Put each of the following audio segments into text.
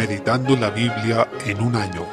Meditando la Biblia en un año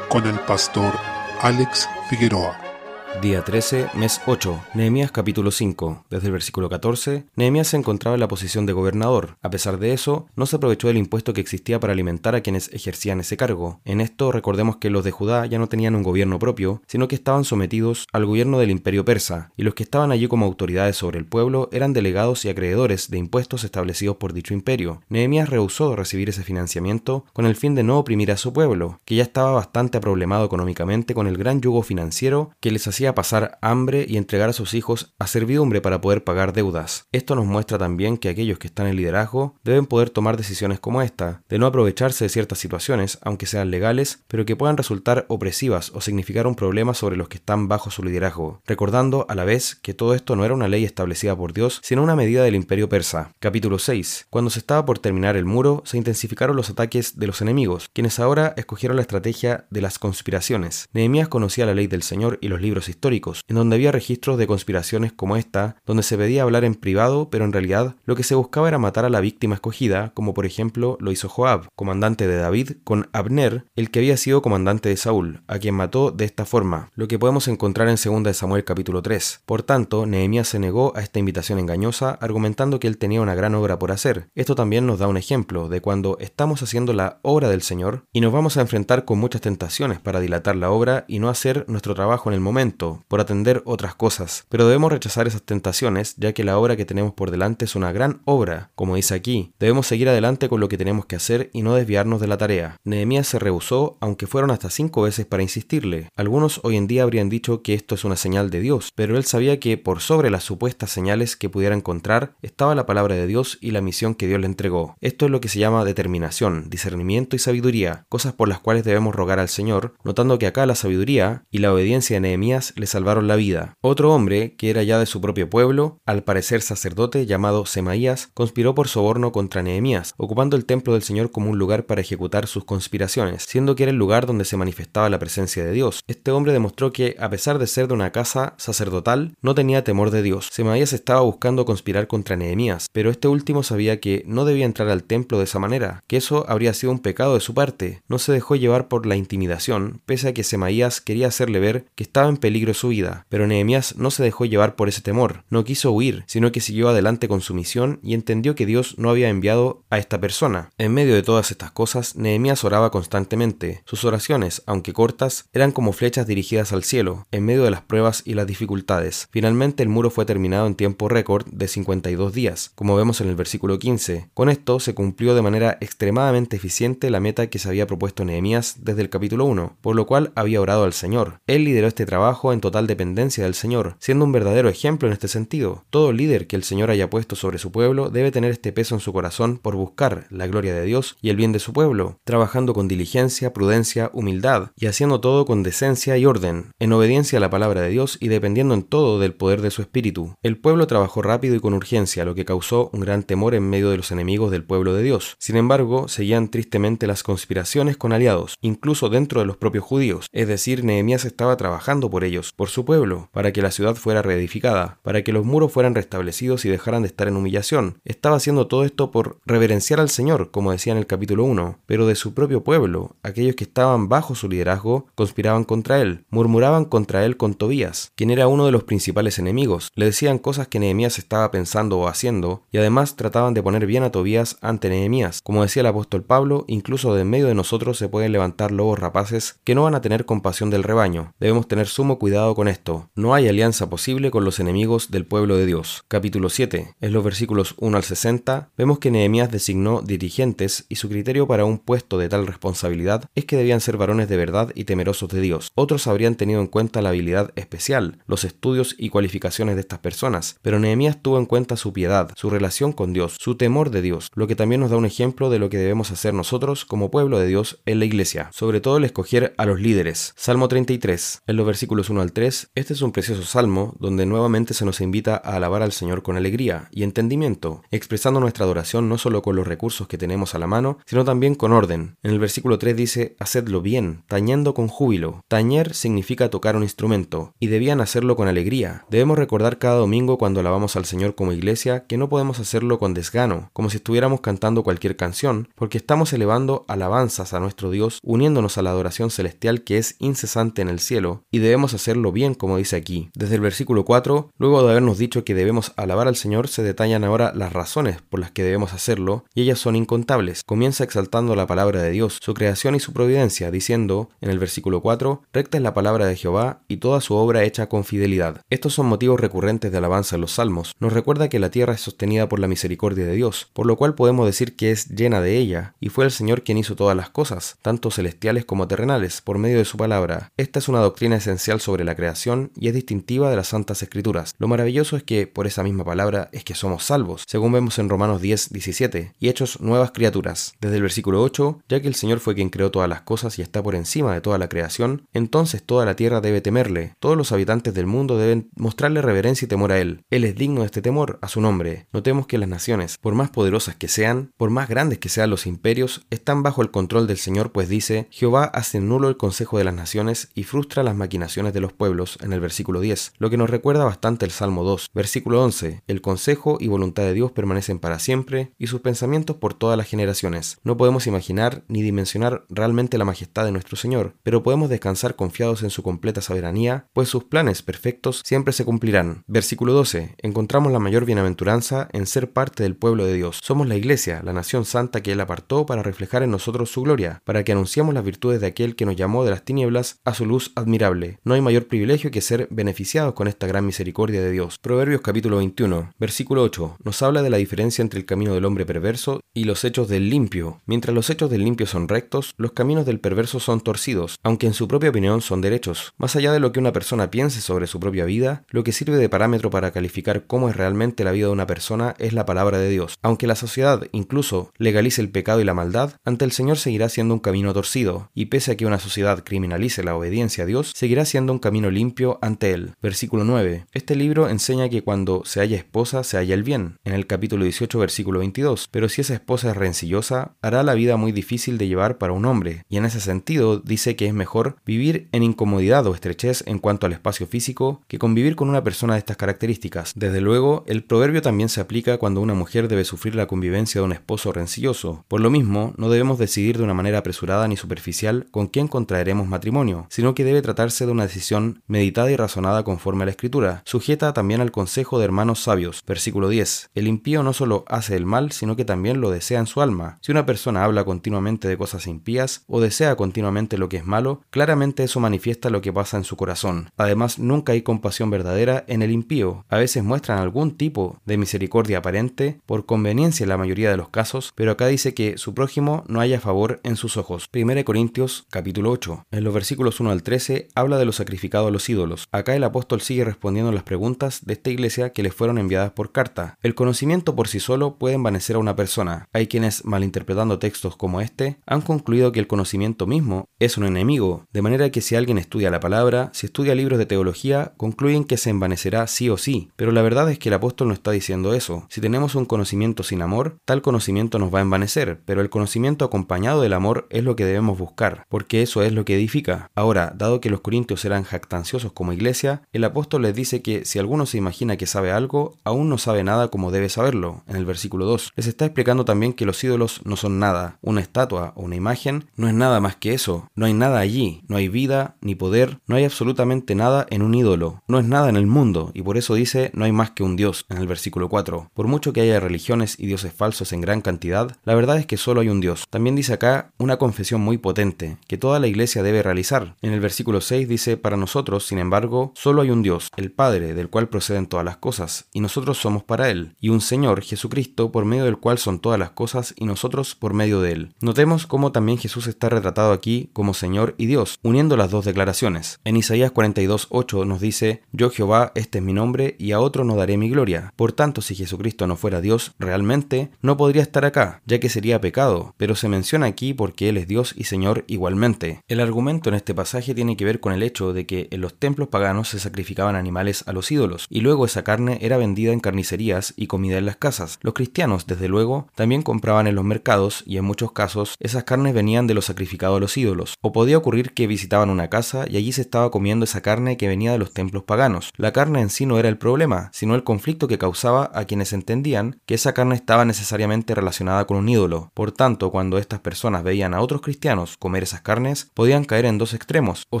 con el pastor Alex Figueroa. Día 13, mes 8, Nehemías capítulo 5. Desde el versículo 14, Nehemías se encontraba en la posición de gobernador. A pesar de eso, no se aprovechó del impuesto que existía para alimentar a quienes ejercían ese cargo. En esto, recordemos que los de Judá ya no tenían un gobierno propio, sino que estaban sometidos al gobierno del imperio persa, y los que estaban allí como autoridades sobre el pueblo eran delegados y acreedores de impuestos establecidos por dicho imperio. Nehemías rehusó recibir ese financiamiento con el fin de no oprimir a su pueblo, que ya estaba bastante aproblemado económicamente con el gran yugo financiero que les hacía pasar hambre y entregar a sus hijos a servidumbre para poder pagar deudas. Esto nos muestra también que aquellos que están en liderazgo deben poder tomar decisiones como esta, de no aprovecharse de ciertas situaciones, aunque sean legales, pero que puedan resultar opresivas o significar un problema sobre los que están bajo su liderazgo, recordando a la vez que todo esto no era una ley establecida por Dios, sino una medida del imperio persa. Capítulo 6. Cuando se estaba por terminar el muro, se intensificaron los ataques de los enemigos, quienes ahora escogieron la estrategia de las conspiraciones. Nehemías conocía la ley del Señor y los libros históricos, en donde había registros de conspiraciones como esta, donde se pedía hablar en privado, pero en realidad lo que se buscaba era matar a la víctima escogida, como por ejemplo lo hizo Joab, comandante de David, con Abner, el que había sido comandante de Saúl, a quien mató de esta forma, lo que podemos encontrar en 2 Samuel capítulo 3. Por tanto, Nehemías se negó a esta invitación engañosa, argumentando que él tenía una gran obra por hacer. Esto también nos da un ejemplo de cuando estamos haciendo la obra del Señor y nos vamos a enfrentar con muchas tentaciones para dilatar la obra y no hacer nuestro trabajo en el momento por atender otras cosas, pero debemos rechazar esas tentaciones, ya que la obra que tenemos por delante es una gran obra, como dice aquí. Debemos seguir adelante con lo que tenemos que hacer y no desviarnos de la tarea. Nehemías se rehusó, aunque fueron hasta cinco veces para insistirle. Algunos hoy en día habrían dicho que esto es una señal de Dios, pero él sabía que por sobre las supuestas señales que pudiera encontrar estaba la palabra de Dios y la misión que Dios le entregó. Esto es lo que se llama determinación, discernimiento y sabiduría, cosas por las cuales debemos rogar al Señor, notando que acá la sabiduría y la obediencia de Nehemías le salvaron la vida. Otro hombre, que era ya de su propio pueblo, al parecer sacerdote llamado Semaías, conspiró por soborno contra Nehemías, ocupando el templo del Señor como un lugar para ejecutar sus conspiraciones, siendo que era el lugar donde se manifestaba la presencia de Dios. Este hombre demostró que, a pesar de ser de una casa sacerdotal, no tenía temor de Dios. Semaías estaba buscando conspirar contra Nehemías, pero este último sabía que no debía entrar al templo de esa manera, que eso habría sido un pecado de su parte. No se dejó llevar por la intimidación, pese a que Semaías quería hacerle ver que estaba en peligro su vida, pero Nehemías no se dejó llevar por ese temor, no quiso huir, sino que siguió adelante con su misión y entendió que Dios no había enviado a esta persona. En medio de todas estas cosas, Nehemías oraba constantemente. Sus oraciones, aunque cortas, eran como flechas dirigidas al cielo, en medio de las pruebas y las dificultades. Finalmente el muro fue terminado en tiempo récord de 52 días, como vemos en el versículo 15. Con esto se cumplió de manera extremadamente eficiente la meta que se había propuesto Nehemías desde el capítulo 1, por lo cual había orado al Señor. Él lideró este trabajo en total dependencia del Señor, siendo un verdadero ejemplo en este sentido. Todo líder que el Señor haya puesto sobre su pueblo debe tener este peso en su corazón por buscar la gloria de Dios y el bien de su pueblo, trabajando con diligencia, prudencia, humildad y haciendo todo con decencia y orden, en obediencia a la palabra de Dios y dependiendo en todo del poder de su espíritu. El pueblo trabajó rápido y con urgencia, lo que causó un gran temor en medio de los enemigos del pueblo de Dios. Sin embargo, seguían tristemente las conspiraciones con aliados, incluso dentro de los propios judíos, es decir, Nehemías estaba trabajando por ellos por su pueblo, para que la ciudad fuera reedificada, para que los muros fueran restablecidos y dejaran de estar en humillación. Estaba haciendo todo esto por reverenciar al Señor, como decía en el capítulo 1, pero de su propio pueblo, aquellos que estaban bajo su liderazgo, conspiraban contra él, murmuraban contra él con Tobías, quien era uno de los principales enemigos. Le decían cosas que Nehemías estaba pensando o haciendo, y además trataban de poner bien a Tobías ante Nehemías. Como decía el apóstol Pablo, incluso de en medio de nosotros se pueden levantar lobos rapaces que no van a tener compasión del rebaño. Debemos tener sumo cuidado cuidado con esto. No hay alianza posible con los enemigos del pueblo de Dios. Capítulo 7. En los versículos 1 al 60 vemos que Nehemías designó dirigentes y su criterio para un puesto de tal responsabilidad es que debían ser varones de verdad y temerosos de Dios. Otros habrían tenido en cuenta la habilidad especial, los estudios y cualificaciones de estas personas, pero Nehemías tuvo en cuenta su piedad, su relación con Dios, su temor de Dios, lo que también nos da un ejemplo de lo que debemos hacer nosotros como pueblo de Dios en la iglesia, sobre todo el escoger a los líderes. Salmo 33. En los versículos 1 al 3, este es un precioso salmo donde nuevamente se nos invita a alabar al Señor con alegría y entendimiento, expresando nuestra adoración no solo con los recursos que tenemos a la mano, sino también con orden. En el versículo 3 dice, Hacedlo bien, tañendo con júbilo. Tañer significa tocar un instrumento, y debían hacerlo con alegría. Debemos recordar cada domingo cuando alabamos al Señor como iglesia que no podemos hacerlo con desgano, como si estuviéramos cantando cualquier canción, porque estamos elevando alabanzas a nuestro Dios, uniéndonos a la adoración celestial que es incesante en el cielo, y debemos hacerlo bien como dice aquí. Desde el versículo 4, luego de habernos dicho que debemos alabar al Señor, se detallan ahora las razones por las que debemos hacerlo, y ellas son incontables. Comienza exaltando la palabra de Dios, su creación y su providencia, diciendo, en el versículo 4, recta es la palabra de Jehová y toda su obra hecha con fidelidad. Estos son motivos recurrentes de alabanza en los salmos. Nos recuerda que la tierra es sostenida por la misericordia de Dios, por lo cual podemos decir que es llena de ella, y fue el Señor quien hizo todas las cosas, tanto celestiales como terrenales, por medio de su palabra. Esta es una doctrina esencial sobre la creación y es distintiva de las Santas Escrituras. Lo maravilloso es que, por esa misma palabra, es que somos salvos, según vemos en Romanos 10, 17, y hechos nuevas criaturas. Desde el versículo 8, ya que el Señor fue quien creó todas las cosas y está por encima de toda la creación, entonces toda la tierra debe temerle, todos los habitantes del mundo deben mostrarle reverencia y temor a Él. Él es digno de este temor a su nombre. Notemos que las naciones, por más poderosas que sean, por más grandes que sean los imperios, están bajo el control del Señor, pues dice, Jehová hace nulo el consejo de las naciones y frustra las maquinaciones los pueblos, en el versículo 10, lo que nos recuerda bastante el Salmo 2. Versículo 11, el consejo y voluntad de Dios permanecen para siempre y sus pensamientos por todas las generaciones. No podemos imaginar ni dimensionar realmente la majestad de nuestro Señor, pero podemos descansar confiados en su completa soberanía, pues sus planes perfectos siempre se cumplirán. Versículo 12, encontramos la mayor bienaventuranza en ser parte del pueblo de Dios. Somos la iglesia, la nación santa que Él apartó para reflejar en nosotros su gloria, para que anunciamos las virtudes de aquel que nos llamó de las tinieblas a su luz admirable. No hay mayor privilegio que ser beneficiados con esta gran misericordia de Dios. Proverbios capítulo 21, versículo 8, nos habla de la diferencia entre el camino del hombre perverso y los hechos del limpio. Mientras los hechos del limpio son rectos, los caminos del perverso son torcidos, aunque en su propia opinión son derechos. Más allá de lo que una persona piense sobre su propia vida, lo que sirve de parámetro para calificar cómo es realmente la vida de una persona es la palabra de Dios. Aunque la sociedad incluso legalice el pecado y la maldad, ante el Señor seguirá siendo un camino torcido, y pese a que una sociedad criminalice la obediencia a Dios, seguirá siendo un camino limpio ante Él. Versículo 9. Este libro enseña que cuando se haya esposa, se halla el bien, en el capítulo 18, versículo 22, pero si esa esposa es rencillosa, hará la vida muy difícil de llevar para un hombre, y en ese sentido dice que es mejor vivir en incomodidad o estrechez en cuanto al espacio físico que convivir con una persona de estas características. Desde luego, el proverbio también se aplica cuando una mujer debe sufrir la convivencia de un esposo rencilloso. Por lo mismo, no debemos decidir de una manera apresurada ni superficial con quién contraeremos matrimonio, sino que debe tratarse de una decisión meditada y razonada conforme a la escritura, sujeta también al consejo de hermanos sabios. Versículo 10. El impío no solo hace el mal, sino que también lo desea en su alma. Si una persona habla continuamente de cosas impías o desea continuamente lo que es malo, claramente eso manifiesta lo que pasa en su corazón. Además, nunca hay compasión verdadera en el impío. A veces muestran algún tipo de misericordia aparente, por conveniencia en la mayoría de los casos, pero acá dice que su prójimo no haya favor en sus ojos. 1 Corintios capítulo 8. En los versículos 1 al 13 habla de lo a los ídolos. Acá el apóstol sigue respondiendo las preguntas de esta iglesia que le fueron enviadas por carta. El conocimiento por sí solo puede envanecer a una persona. Hay quienes, malinterpretando textos como este, han concluido que el conocimiento mismo es un enemigo, de manera que si alguien estudia la palabra, si estudia libros de teología, concluyen que se envanecerá sí o sí. Pero la verdad es que el apóstol no está diciendo eso. Si tenemos un conocimiento sin amor, tal conocimiento nos va a envanecer, pero el conocimiento acompañado del amor es lo que debemos buscar, porque eso es lo que edifica. Ahora, dado que los corintios eran jactanciosos como iglesia, el apóstol les dice que si alguno se imagina que sabe algo, aún no sabe nada como debe saberlo, en el versículo 2. Les está explicando también que los ídolos no son nada. Una estatua o una imagen no es nada más que eso. No hay nada allí. No hay vida ni poder. No hay absolutamente nada en un ídolo. No es nada en el mundo. Y por eso dice no hay más que un Dios, en el versículo 4. Por mucho que haya religiones y dioses falsos en gran cantidad, la verdad es que solo hay un Dios. También dice acá una confesión muy potente, que toda la iglesia debe realizar. En el versículo 6 dice, para nosotros, sin embargo, solo hay un Dios, el Padre, del cual proceden todas las cosas, y nosotros somos para Él, y un Señor, Jesucristo, por medio del cual son todas las cosas, y nosotros por medio de Él. Notemos cómo también Jesús está retratado aquí como Señor y Dios, uniendo las dos declaraciones. En Isaías 42.8 nos dice, Yo Jehová, este es mi nombre, y a otro no daré mi gloria. Por tanto, si Jesucristo no fuera Dios, realmente, no podría estar acá, ya que sería pecado, pero se menciona aquí porque Él es Dios y Señor igualmente. El argumento en este pasaje tiene que ver con el hecho de que en los templos paganos se sacrificaban animales a los ídolos, y luego esa carne era vendida en carnicerías y comida en las casas. Los cristianos, desde luego, también compraban en los mercados, y en muchos casos esas carnes venían de los sacrificados a los ídolos. O podía ocurrir que visitaban una casa y allí se estaba comiendo esa carne que venía de los templos paganos. La carne en sí no era el problema, sino el conflicto que causaba a quienes entendían que esa carne estaba necesariamente relacionada con un ídolo. Por tanto, cuando estas personas veían a otros cristianos comer esas carnes, podían caer en dos extremos, o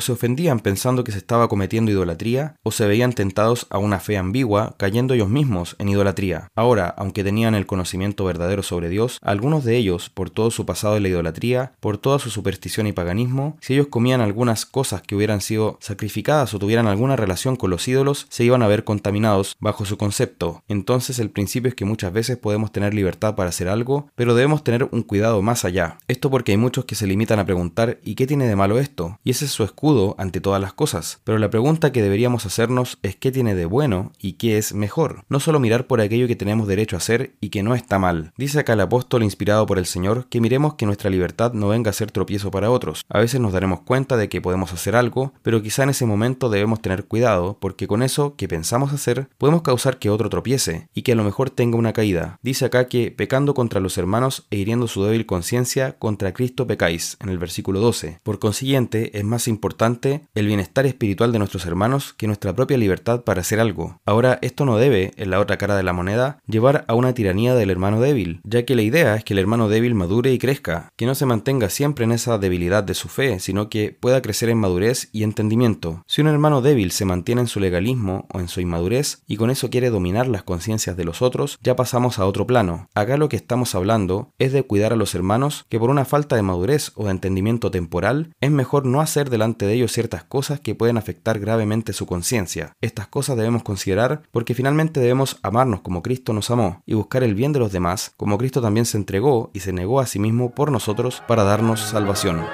se ofendían pensando que se estaba cometiendo idolatría, o se veían tentados a una fe ambigua, cayendo ellos mismos en idolatría. Ahora, aunque tenían el conocimiento verdadero sobre Dios, algunos de ellos, por todo su pasado en la idolatría, por toda su superstición y paganismo, si ellos comían algunas cosas que hubieran sido sacrificadas o tuvieran alguna relación con los ídolos, se iban a ver contaminados bajo su concepto. Entonces el principio es que muchas veces podemos tener libertad para hacer algo, pero debemos tener un cuidado más allá. Esto porque hay muchos que se limitan a preguntar ¿y qué tiene de malo esto? Y ese es su escudo ante todas las cosas. Pero la pregunta que deberíamos hacernos es ¿qué tiene de bueno y qué es mejor? No solo mirar por aquello que tenemos derecho a hacer y que no está mal. Dice acá el apóstol inspirado por el Señor que miremos que nuestra libertad no venga a ser tropiezo para otros. A veces nos daremos cuenta de que podemos hacer algo, pero quizá en ese momento debemos tener cuidado porque con eso que pensamos hacer podemos causar que otro tropiece y que a lo mejor tenga una caída. Dice acá que pecando contra los hermanos e hiriendo su débil conciencia, contra Cristo pecáis, en el versículo 12. Por consiguiente, es más importante el bienestar espiritual de nuestros hermanos que nuestra propia libertad para hacer algo. Ahora, esto no debe, en la otra cara de la moneda, llevar a una tiranía del hermano débil, ya que la idea es que el hermano débil madure y crezca, que no se mantenga siempre en esa debilidad de su fe, sino que pueda crecer en madurez y entendimiento. Si un hermano débil se mantiene en su legalismo o en su inmadurez y con eso quiere dominar las conciencias de los otros, ya pasamos a otro plano. Acá lo que estamos hablando es de cuidar a los hermanos que por una falta de madurez o de entendimiento temporal es mejor no hacer delante de ellos ciertas que pueden afectar gravemente su conciencia. Estas cosas debemos considerar porque finalmente debemos amarnos como Cristo nos amó y buscar el bien de los demás como Cristo también se entregó y se negó a sí mismo por nosotros para darnos salvación.